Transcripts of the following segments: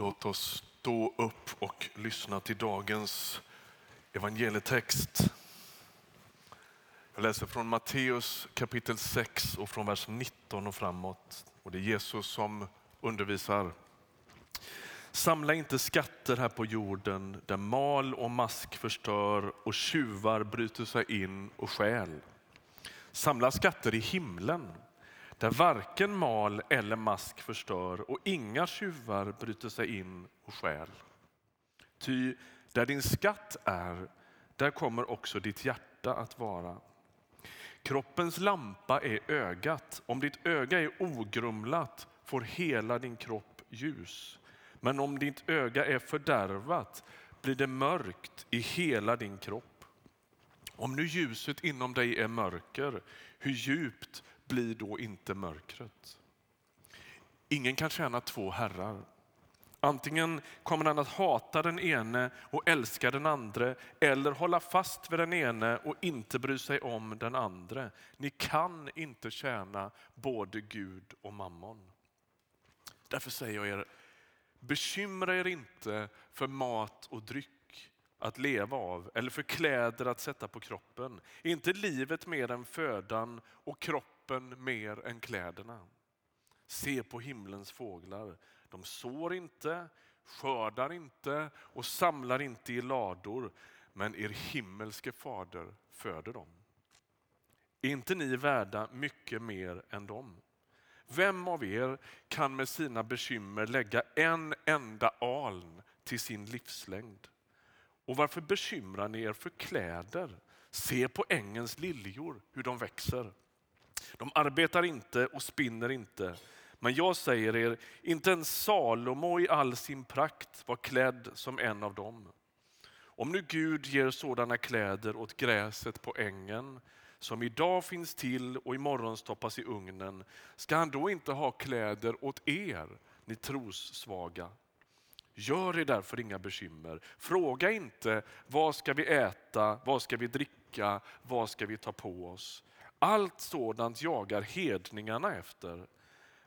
Låt oss stå upp och lyssna till dagens evangelietext. Jag läser från Matteus kapitel 6 och från vers 19 och framåt. Och det är Jesus som undervisar. Samla inte skatter här på jorden där mal och mask förstör och tjuvar bryter sig in och stjäl. Samla skatter i himlen där varken mal eller mask förstör och inga tjuvar bryter sig in och stjäl. Ty där din skatt är, där kommer också ditt hjärta att vara. Kroppens lampa är ögat. Om ditt öga är ogrumlat får hela din kropp ljus. Men om ditt öga är fördärvat blir det mörkt i hela din kropp. Om nu ljuset inom dig är mörker, hur djupt blir då inte mörkret? Ingen kan tjäna två herrar. Antingen kommer han att hata den ene och älska den andra eller hålla fast vid den ene och inte bry sig om den andra. Ni kan inte tjäna både Gud och mammon. Därför säger jag er, bekymra er inte för mat och dryck att leva av eller för kläder att sätta på kroppen. Inte livet mer än födan och kroppen mer än kläderna. Se på himlens fåglar. De sår inte, skördar inte och samlar inte i lador, men er himmelske fader föder dem. Är inte ni värda mycket mer än dem? Vem av er kan med sina bekymmer lägga en enda aln till sin livslängd? Och varför bekymrar ni er för kläder? Se på ängens liljor, hur de växer. De arbetar inte och spinner inte. Men jag säger er, inte ens Salomo i all sin prakt var klädd som en av dem. Om nu Gud ger sådana kläder åt gräset på ängen som idag finns till och imorgon stoppas i ugnen, ska han då inte ha kläder åt er, ni trossvaga? Gör er därför inga bekymmer. Fråga inte vad ska vi äta, vad ska vi dricka, vad ska vi ta på oss? Allt sådant jagar hedningarna efter.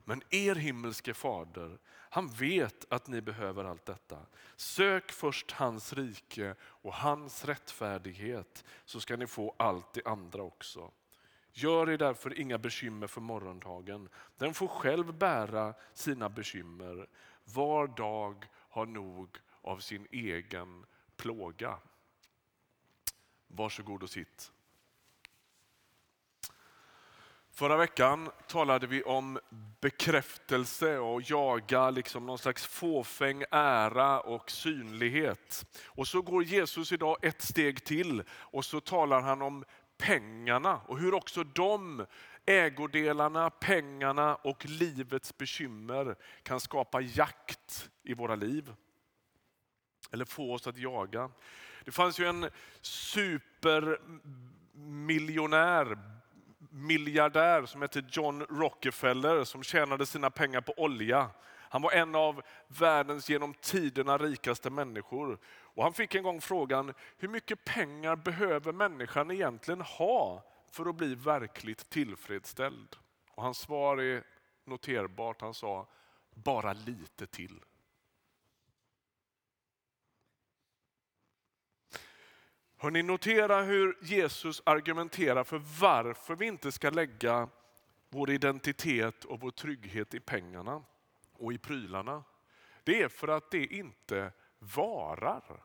Men er himmelske fader, han vet att ni behöver allt detta. Sök först hans rike och hans rättfärdighet så ska ni få allt det andra också. Gör er därför inga bekymmer för morgondagen. Den får själv bära sina bekymmer. Var dag har nog av sin egen plåga. Varsågod och sitt. Förra veckan talade vi om bekräftelse och jaga liksom någon slags fåfäng ära och synlighet. Och så går Jesus idag ett steg till och så talar han om pengarna och hur också de ägodelarna, pengarna och livets bekymmer kan skapa jakt i våra liv. Eller få oss att jaga. Det fanns ju en supermiljonär, miljardär som hette John Rockefeller som tjänade sina pengar på olja. Han var en av världens genom tiderna rikaste människor. Och han fick en gång frågan, hur mycket pengar behöver människan egentligen ha för att bli verkligt tillfredsställd? Och hans svar är noterbart. Han sa, bara lite till. Hörrni, notera hur Jesus argumenterar för varför vi inte ska lägga vår identitet och vår trygghet i pengarna och i prylarna. Det är för att det inte varar.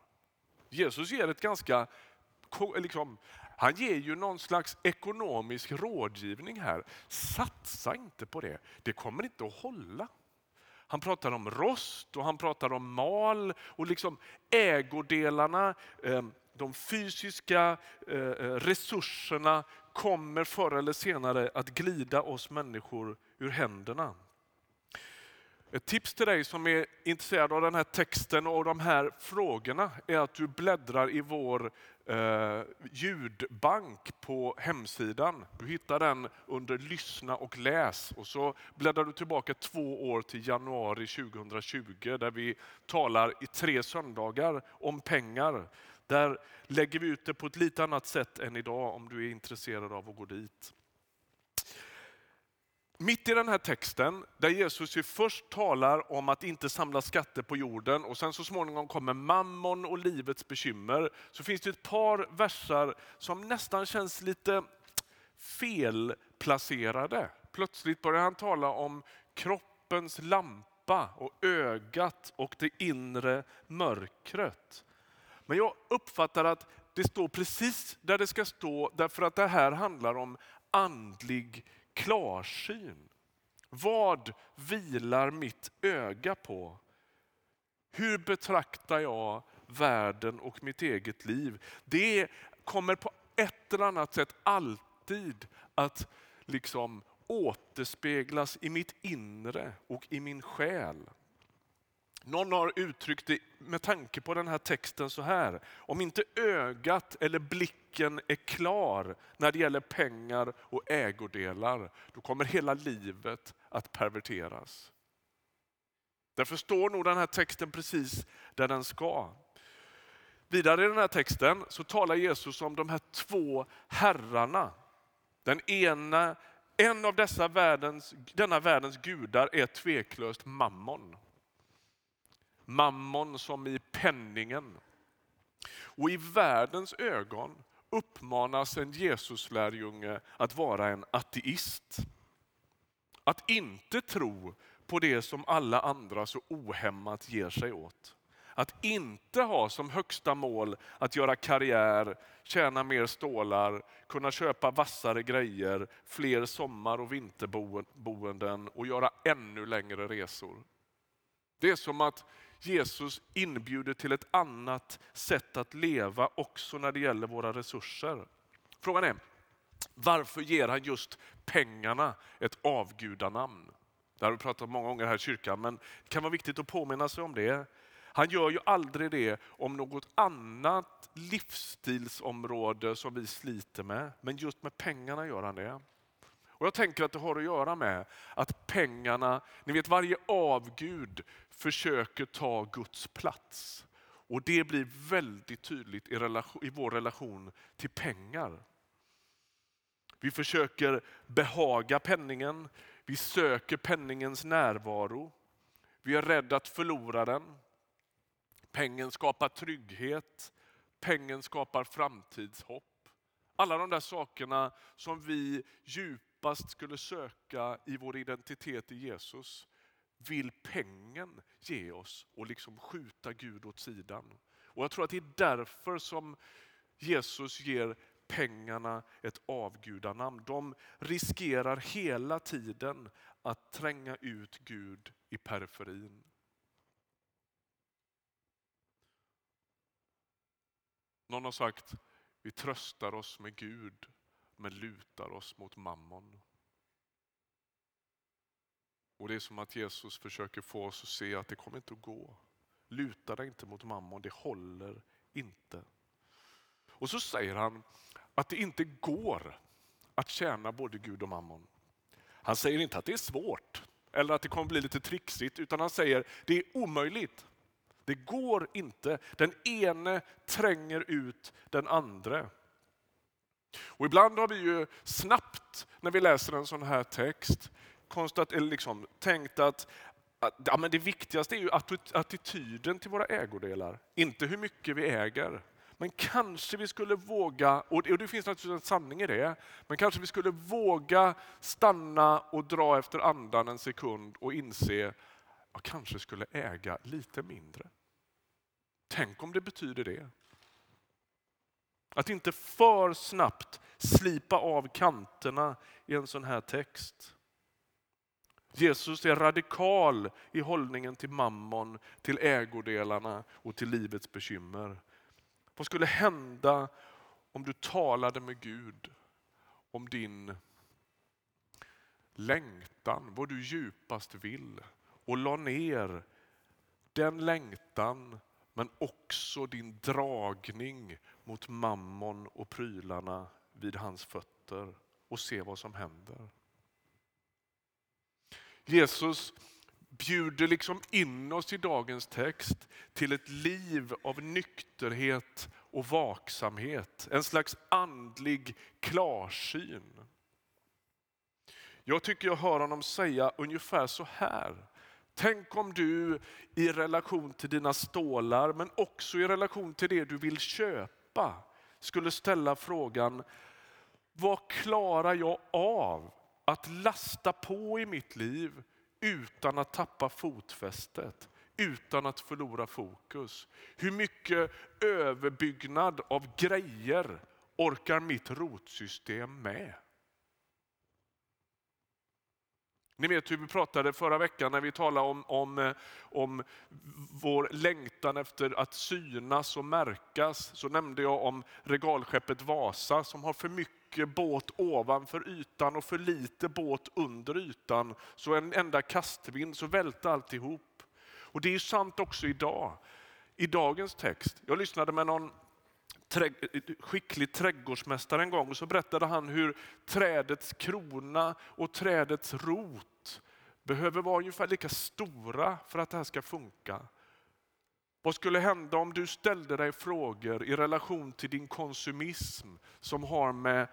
Jesus ger ett ganska, liksom, han ger ju någon slags ekonomisk rådgivning här. Satsa inte på det, det kommer inte att hålla. Han pratar om rost och han pratar om mal och liksom ägodelarna, eh, de fysiska eh, eh, resurserna kommer förr eller senare att glida oss människor ur händerna. Ett tips till dig som är intresserad av den här texten och de här frågorna är att du bläddrar i vår eh, ljudbank på hemsidan. Du hittar den under lyssna och läs och så bläddrar du tillbaka två år till januari 2020 där vi talar i tre söndagar om pengar. Där lägger vi ut det på ett lite annat sätt än idag om du är intresserad av att gå dit. mitt i den här texten där Jesus ju först talar om att inte samla skatter på jorden och sen så småningom kommer mammon och livets bekymmer så finns det ett par versar som nästan känns lite felplacerade. Plötsligt börjar han tala om kroppens lampa och ögat och det inre mörkret. Men jag uppfattar att det står precis där det ska stå därför att det här handlar om andlig klarsyn. Vad vilar mitt öga på? Hur betraktar jag världen och mitt eget liv? Det kommer på ett eller annat sätt alltid att liksom återspeglas i mitt inre och i min själ. Någon har uttryckt det med tanke på den här texten så här. Om inte ögat eller blicken är klar när det gäller pengar och ägodelar, då kommer hela livet att perverteras. Därför står nog den här texten precis där den ska. Vidare i den här texten så talar Jesus om de här två herrarna. Den ena, en av dessa världens, denna världens gudar är tveklöst mammon. Mammon som i penningen. Och i världens ögon uppmanas en Jesuslärjunge att vara en ateist. Att inte tro på det som alla andra så ohämmat ger sig åt. Att inte ha som högsta mål att göra karriär, tjäna mer stålar, kunna köpa vassare grejer, fler sommar och vinterboenden och göra ännu längre resor. Det är som att Jesus inbjuder till ett annat sätt att leva också när det gäller våra resurser. Frågan är, varför ger han just pengarna ett avgudanamn? Det har vi pratat om många gånger här i kyrkan, men det kan vara viktigt att påminna sig om det. Han gör ju aldrig det om något annat livsstilsområde som vi sliter med, men just med pengarna gör han det. Och Jag tänker att det har att göra med att pengarna, ni vet varje avgud försöker ta Guds plats. Och det blir väldigt tydligt i, relation, i vår relation till pengar. Vi försöker behaga penningen, vi söker penningens närvaro. Vi är rädda att förlora den. Pengen skapar trygghet, pengen skapar framtidshopp. Alla de där sakerna som vi djupt djupast skulle söka i vår identitet i Jesus vill pengen ge oss och liksom skjuta Gud åt sidan. Och Jag tror att det är därför som Jesus ger pengarna ett avgudanamn. De riskerar hela tiden att tränga ut Gud i periferin. Någon har sagt, vi tröstar oss med Gud men lutar oss mot mammon. Och Det är som att Jesus försöker få oss att se att det kommer inte att gå. Luta dig inte mot mammon, det håller inte. Och så säger han att det inte går att tjäna både Gud och mammon. Han säger inte att det är svårt eller att det kommer bli lite trixigt, utan han säger att det är omöjligt. Det går inte. Den ene tränger ut den andra. Och ibland har vi ju snabbt när vi läser en sån här text konstat, eller liksom, tänkt att, att ja, men det viktigaste är ju attityden till våra ägodelar, inte hur mycket vi äger. Men kanske vi skulle våga, och det finns naturligtvis en sanning i det, men kanske vi skulle våga stanna och dra efter andan en sekund och inse att jag kanske skulle äga lite mindre. Tänk om det betyder det. Att inte för snabbt slipa av kanterna i en sån här text. Jesus är radikal i hållningen till mammon, till ägodelarna och till livets bekymmer. Vad skulle hända om du talade med Gud om din längtan, vad du djupast vill och la ner den längtan men också din dragning mot mammon och prylarna vid hans fötter och se vad som händer. Jesus bjuder liksom in oss i dagens text till ett liv av nykterhet och vaksamhet. En slags andlig klarsyn. Jag tycker jag hör honom säga ungefär så här. Tänk om du i relation till dina stålar, men också i relation till det du vill köpa, skulle ställa frågan, vad klarar jag av att lasta på i mitt liv utan att tappa fotfästet, utan att förlora fokus? Hur mycket överbyggnad av grejer orkar mitt rotsystem med? Ni vet hur vi pratade förra veckan när vi talade om, om, eh, om vår längtan efter att synas och märkas. Så nämnde jag om regalskeppet Vasa som har för mycket båt ovanför ytan och för lite båt under ytan. Så en enda kastvind så välte alltihop. Och det är sant också idag. I dagens text. Jag lyssnade med någon skicklig trädgårdsmästare en gång och så berättade han hur trädets krona och trädets rot behöver vara ungefär lika stora för att det här ska funka. Vad skulle hända om du ställde dig frågor i relation till din konsumism som har med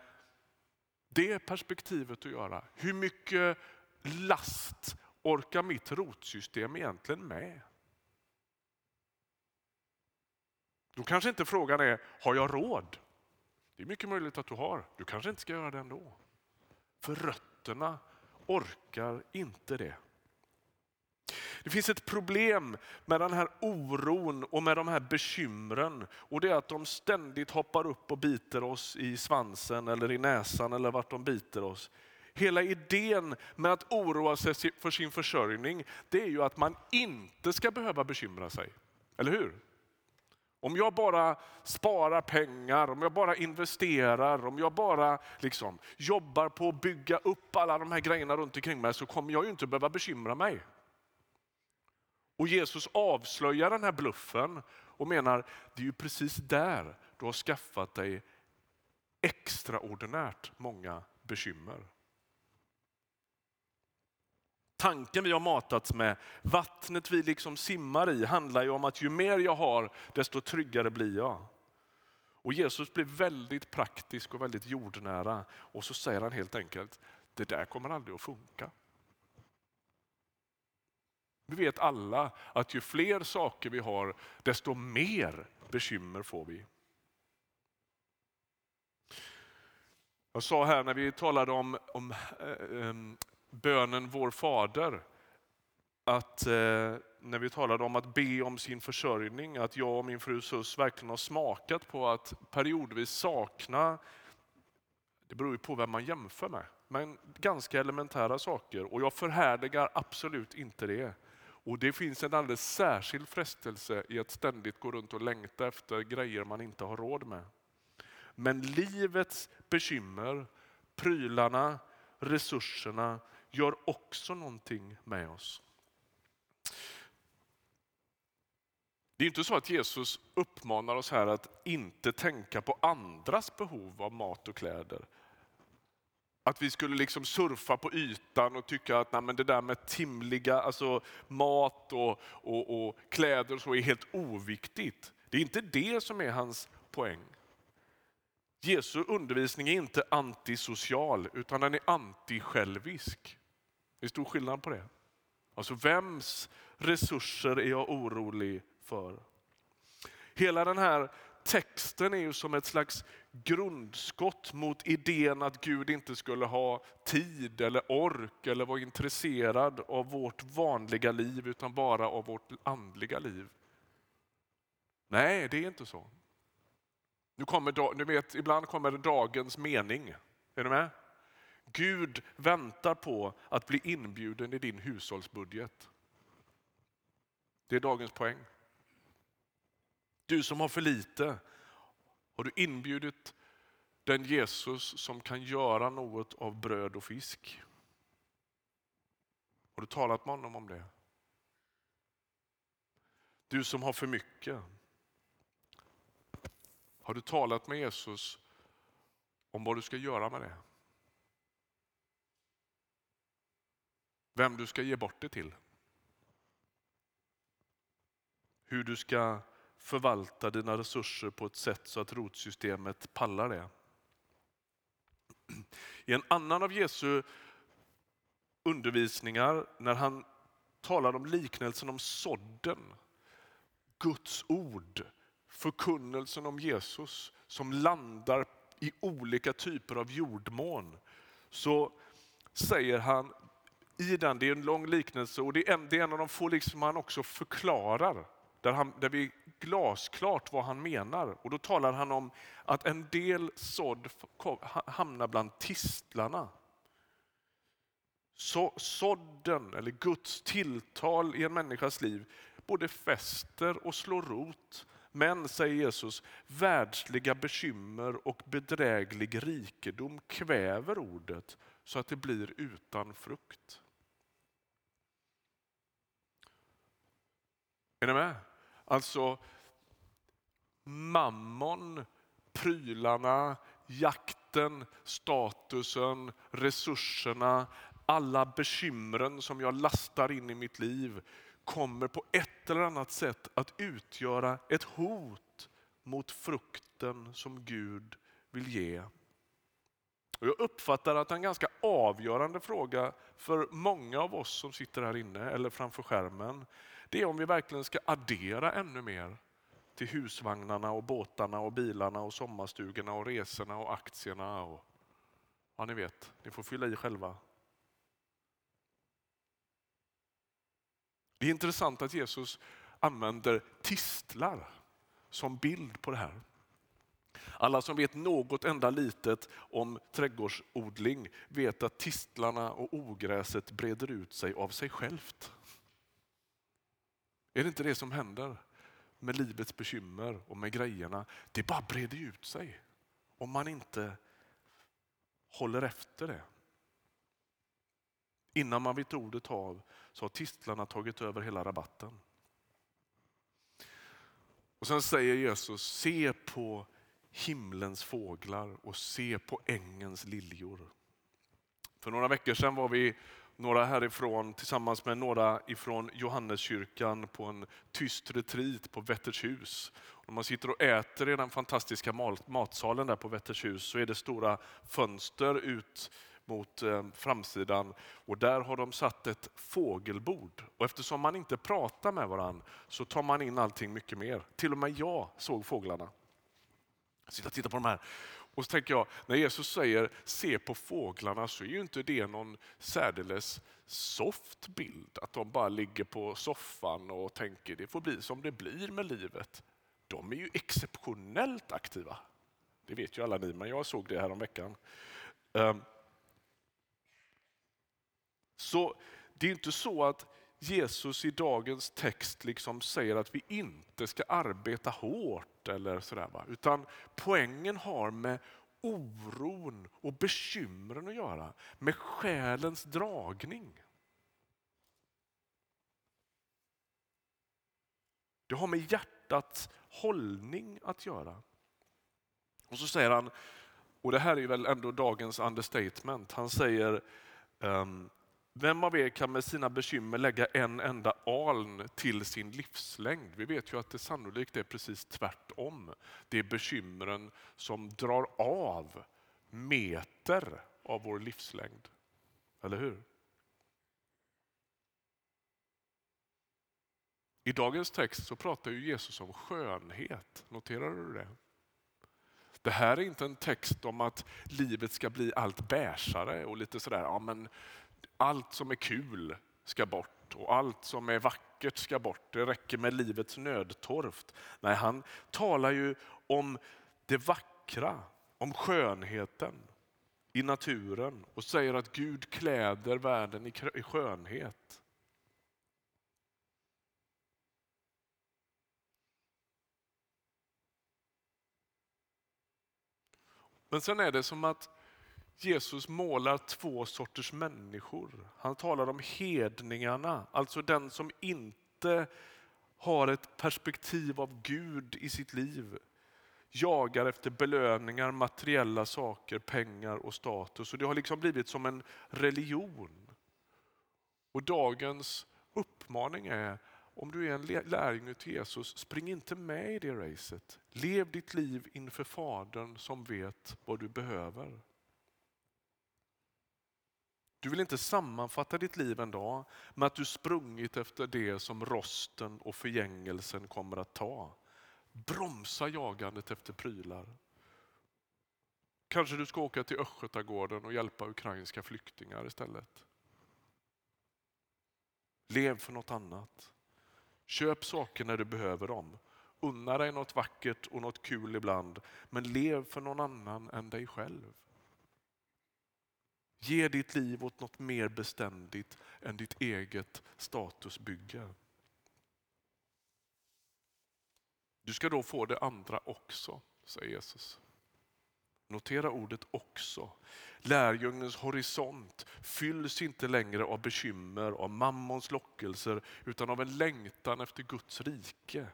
det perspektivet att göra? Hur mycket last orkar mitt rotsystem egentligen med? Då kanske inte frågan är, har jag råd? Det är mycket möjligt att du har. Du kanske inte ska göra det ändå. För rötterna orkar inte det. Det finns ett problem med den här oron och med de här bekymren. Och det är att de ständigt hoppar upp och biter oss i svansen eller i näsan eller vart de biter oss. Hela idén med att oroa sig för sin försörjning, det är ju att man inte ska behöva bekymra sig. Eller hur? Om jag bara sparar pengar, om jag bara investerar, om jag bara liksom jobbar på att bygga upp alla de här grejerna runt omkring mig så kommer jag ju inte behöva bekymra mig. Och Jesus avslöjar den här bluffen och menar det är ju precis där du har skaffat dig extraordinärt många bekymmer. Tanken vi har matats med, vattnet vi liksom simmar i, handlar ju om att ju mer jag har, desto tryggare blir jag. Och Jesus blir väldigt praktisk och väldigt jordnära och så säger han helt enkelt, det där kommer aldrig att funka. Vi vet alla att ju fler saker vi har, desto mer bekymmer får vi. Jag sa här när vi talade om, om eh, eh, bönen Vår Fader, att eh, när vi talade om att be om sin försörjning, att jag och min fru Sus verkligen har smakat på att periodvis sakna, det beror ju på vem man jämför med, men ganska elementära saker. Och jag förhärligar absolut inte det. Och det finns en alldeles särskild frestelse i att ständigt gå runt och längta efter grejer man inte har råd med. Men livets bekymmer, prylarna, resurserna gör också någonting med oss. Det är inte så att Jesus uppmanar oss här att inte tänka på andras behov av mat och kläder. Att vi skulle liksom surfa på ytan och tycka att nej, men det där med timliga, alltså mat och, och, och kläder och så är helt oviktigt. Det är inte det som är hans poäng. Jesu undervisning är inte antisocial utan den är antisjälvisk. Det är stor skillnad på det. Alltså vems resurser är jag orolig för? Hela den här texten är ju som ett slags grundskott mot idén att Gud inte skulle ha tid eller ork eller vara intresserad av vårt vanliga liv utan bara av vårt andliga liv. Nej, det är inte så. Nu kommer, du vet, ibland kommer dagens mening. Är du med? Gud väntar på att bli inbjuden i din hushållsbudget. Det är dagens poäng. Du som har för lite, har du inbjudit den Jesus som kan göra något av bröd och fisk? Har du talat med honom om det? Du som har för mycket. Har du talat med Jesus om vad du ska göra med det? Vem du ska ge bort det till. Hur du ska förvalta dina resurser på ett sätt så att rotsystemet pallar det. I en annan av Jesu undervisningar när han talar om liknelsen om sådden. Guds ord, förkunnelsen om Jesus som landar i olika typer av jordmån. Så säger han i den, det är en lång liknelse och det är en, det är en av de få liksom han också förklarar. Där, han, där vi är glasklart vad han menar. Och då talar han om att en del sådd hamnar bland tistlarna. Så, sådden, eller Guds tilltal i en människas liv, både fäster och slår rot. Men, säger Jesus, världsliga bekymmer och bedräglig rikedom kväver ordet så att det blir utan frukt. Är ni med? Alltså mammon, prylarna, jakten, statusen, resurserna, alla bekymren som jag lastar in i mitt liv kommer på ett eller annat sätt att utgöra ett hot mot frukten som Gud vill ge. Och jag uppfattar att en ganska avgörande fråga för många av oss som sitter här inne eller framför skärmen, det är om vi verkligen ska addera ännu mer till husvagnarna och båtarna och bilarna och sommarstugorna och resorna och aktierna. Och, ja, ni vet, ni får fylla i själva. Det är intressant att Jesus använder tistlar som bild på det här. Alla som vet något enda litet om trädgårdsodling vet att tistlarna och ogräset breder ut sig av sig självt. Är det inte det som händer med livets bekymmer och med grejerna? Det bara breder ut sig om man inte håller efter det. Innan man vet ordet av så har tistlarna tagit över hela rabatten. Och Sen säger Jesus, se på himlens fåglar och se på ängens liljor. För några veckor sedan var vi några härifrån tillsammans med några ifrån Johanneskyrkan på en tyst retreat på Vättershus. När man sitter och äter i den fantastiska matsalen där på Vättershus så är det stora fönster ut mot eh, framsidan och där har de satt ett fågelbord. Och eftersom man inte pratar med varandra så tar man in allting mycket mer. Till och med jag såg fåglarna. Jag sitter och tittar på de här och så tänker jag, när Jesus säger se på fåglarna så är ju inte det någon särdeles soft bild. Att de bara ligger på soffan och tänker det får bli som det blir med livet. De är ju exceptionellt aktiva. Det vet ju alla ni, men jag såg det här om veckan. Ehm, så det är inte så att Jesus i dagens text liksom säger att vi inte ska arbeta hårt eller sådär. Va? Utan poängen har med oron och bekymren att göra. Med själens dragning. Det har med hjärtats hållning att göra. Och så säger han, och det här är väl ändå dagens understatement, han säger um, vem av er kan med sina bekymmer lägga en enda aln till sin livslängd? Vi vet ju att det sannolikt är precis tvärtom. Det är bekymren som drar av meter av vår livslängd. Eller hur? I dagens text så pratar ju Jesus om skönhet. Noterar du det? Det här är inte en text om att livet ska bli allt bärsare och lite sådär, ja men allt som är kul ska bort och allt som är vackert ska bort. Det räcker med livets nödtorft. Nej, han talar ju om det vackra, om skönheten i naturen och säger att Gud kläder världen i skönhet. Men sen är det som att Jesus målar två sorters människor. Han talar om hedningarna, alltså den som inte har ett perspektiv av Gud i sitt liv. Jagar efter belöningar, materiella saker, pengar och status. Och det har liksom blivit som en religion. Och dagens uppmaning är, om du är en lärjunge till Jesus, spring inte med i det racet. Lev ditt liv inför Fadern som vet vad du behöver. Du vill inte sammanfatta ditt liv en dag med att du sprungit efter det som rosten och förgängelsen kommer att ta. Bromsa jagandet efter prylar. Kanske du ska åka till Östgötagården och hjälpa ukrainska flyktingar istället. Lev för något annat. Köp saker när du behöver dem. Unna dig något vackert och något kul ibland, men lev för någon annan än dig själv. Ge ditt liv åt något mer beständigt än ditt eget statusbygge. Du ska då få det andra också, säger Jesus. Notera ordet också. Lärjungens horisont fylls inte längre av bekymmer, av mammons lockelser, utan av en längtan efter Guds rike.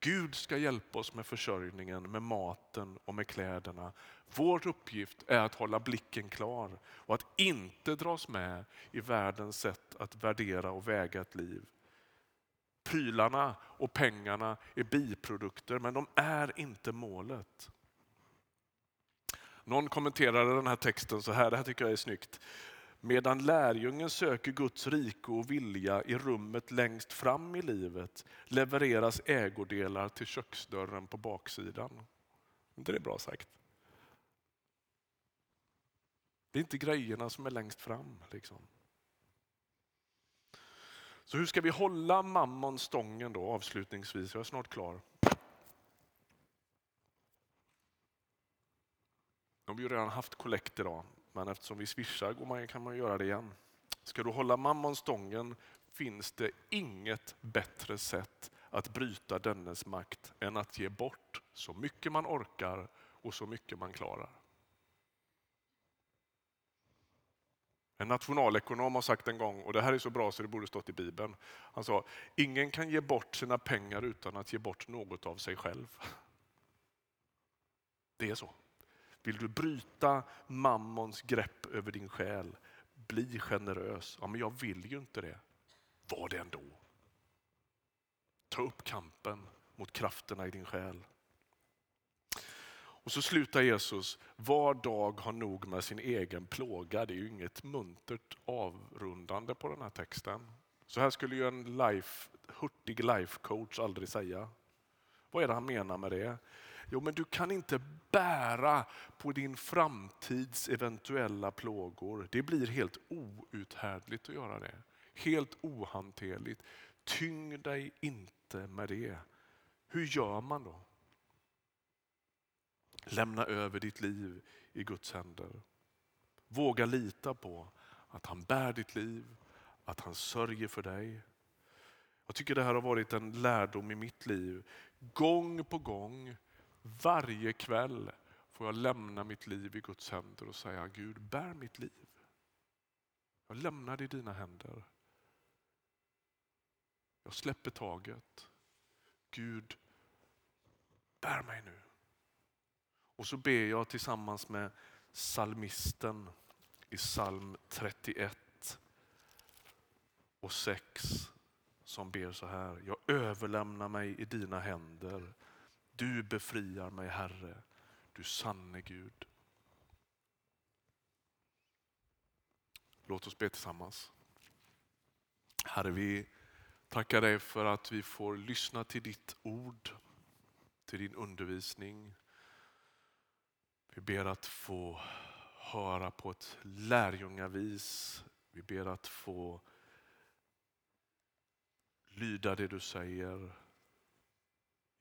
Gud ska hjälpa oss med försörjningen, med maten och med kläderna. Vår uppgift är att hålla blicken klar och att inte dras med i världens sätt att värdera och väga ett liv. Prylarna och pengarna är biprodukter men de är inte målet. Någon kommenterade den här texten så här, det här tycker jag är snyggt. Medan lärjungen söker Guds rike och vilja i rummet längst fram i livet levereras ägodelar till köksdörren på baksidan. inte det bra sagt? Det är inte grejerna som är längst fram. Liksom. Så hur ska vi hålla mammon stången då avslutningsvis? Jag är snart klar. De har ju redan haft kollekt idag, men eftersom vi swishar kan man göra det igen. Ska du hålla mammon stången finns det inget bättre sätt att bryta dennes makt än att ge bort så mycket man orkar och så mycket man klarar. En nationalekonom har sagt en gång, och det här är så bra så det borde stått i Bibeln. Han sa, ingen kan ge bort sina pengar utan att ge bort något av sig själv. Det är så. Vill du bryta mammons grepp över din själ, bli generös. Ja, men jag vill ju inte det. Var det ändå. Ta upp kampen mot krafterna i din själ. Och så slutar Jesus, var dag har nog med sin egen plåga. Det är ju inget muntert avrundande på den här texten. Så här skulle ju en life, hurtig life coach aldrig säga. Vad är det han menar med det? Jo, men du kan inte bära på din framtids eventuella plågor. Det blir helt outhärdligt att göra det. Helt ohanterligt. Tyng dig inte med det. Hur gör man då? Lämna över ditt liv i Guds händer. Våga lita på att han bär ditt liv, att han sörjer för dig. Jag tycker det här har varit en lärdom i mitt liv. Gång på gång varje kväll får jag lämna mitt liv i Guds händer och säga Gud, bär mitt liv. Jag lämnar det i dina händer. Jag släpper taget. Gud, bär mig nu. Och så ber jag tillsammans med salmisten i psalm 31 och 6 som ber så här. Jag överlämnar mig i dina händer. Du befriar mig Herre, du sanne Gud. Låt oss be tillsammans. Herre, vi tackar dig för att vi får lyssna till ditt ord, till din undervisning. Vi ber att få höra på ett lärjungavis. Vi ber att få lyda det du säger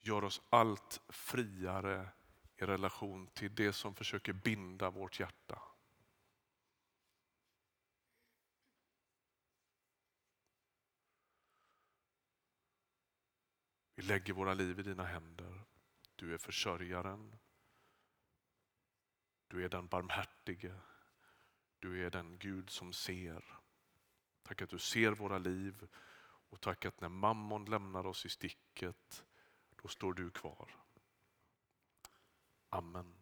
gör oss allt friare i relation till det som försöker binda vårt hjärta. Vi lägger våra liv i dina händer. Du är försörjaren. Du är den barmhärtige. Du är den Gud som ser. Tack att du ser våra liv och tack att när mammon lämnar oss i sticket då står du kvar. Amen.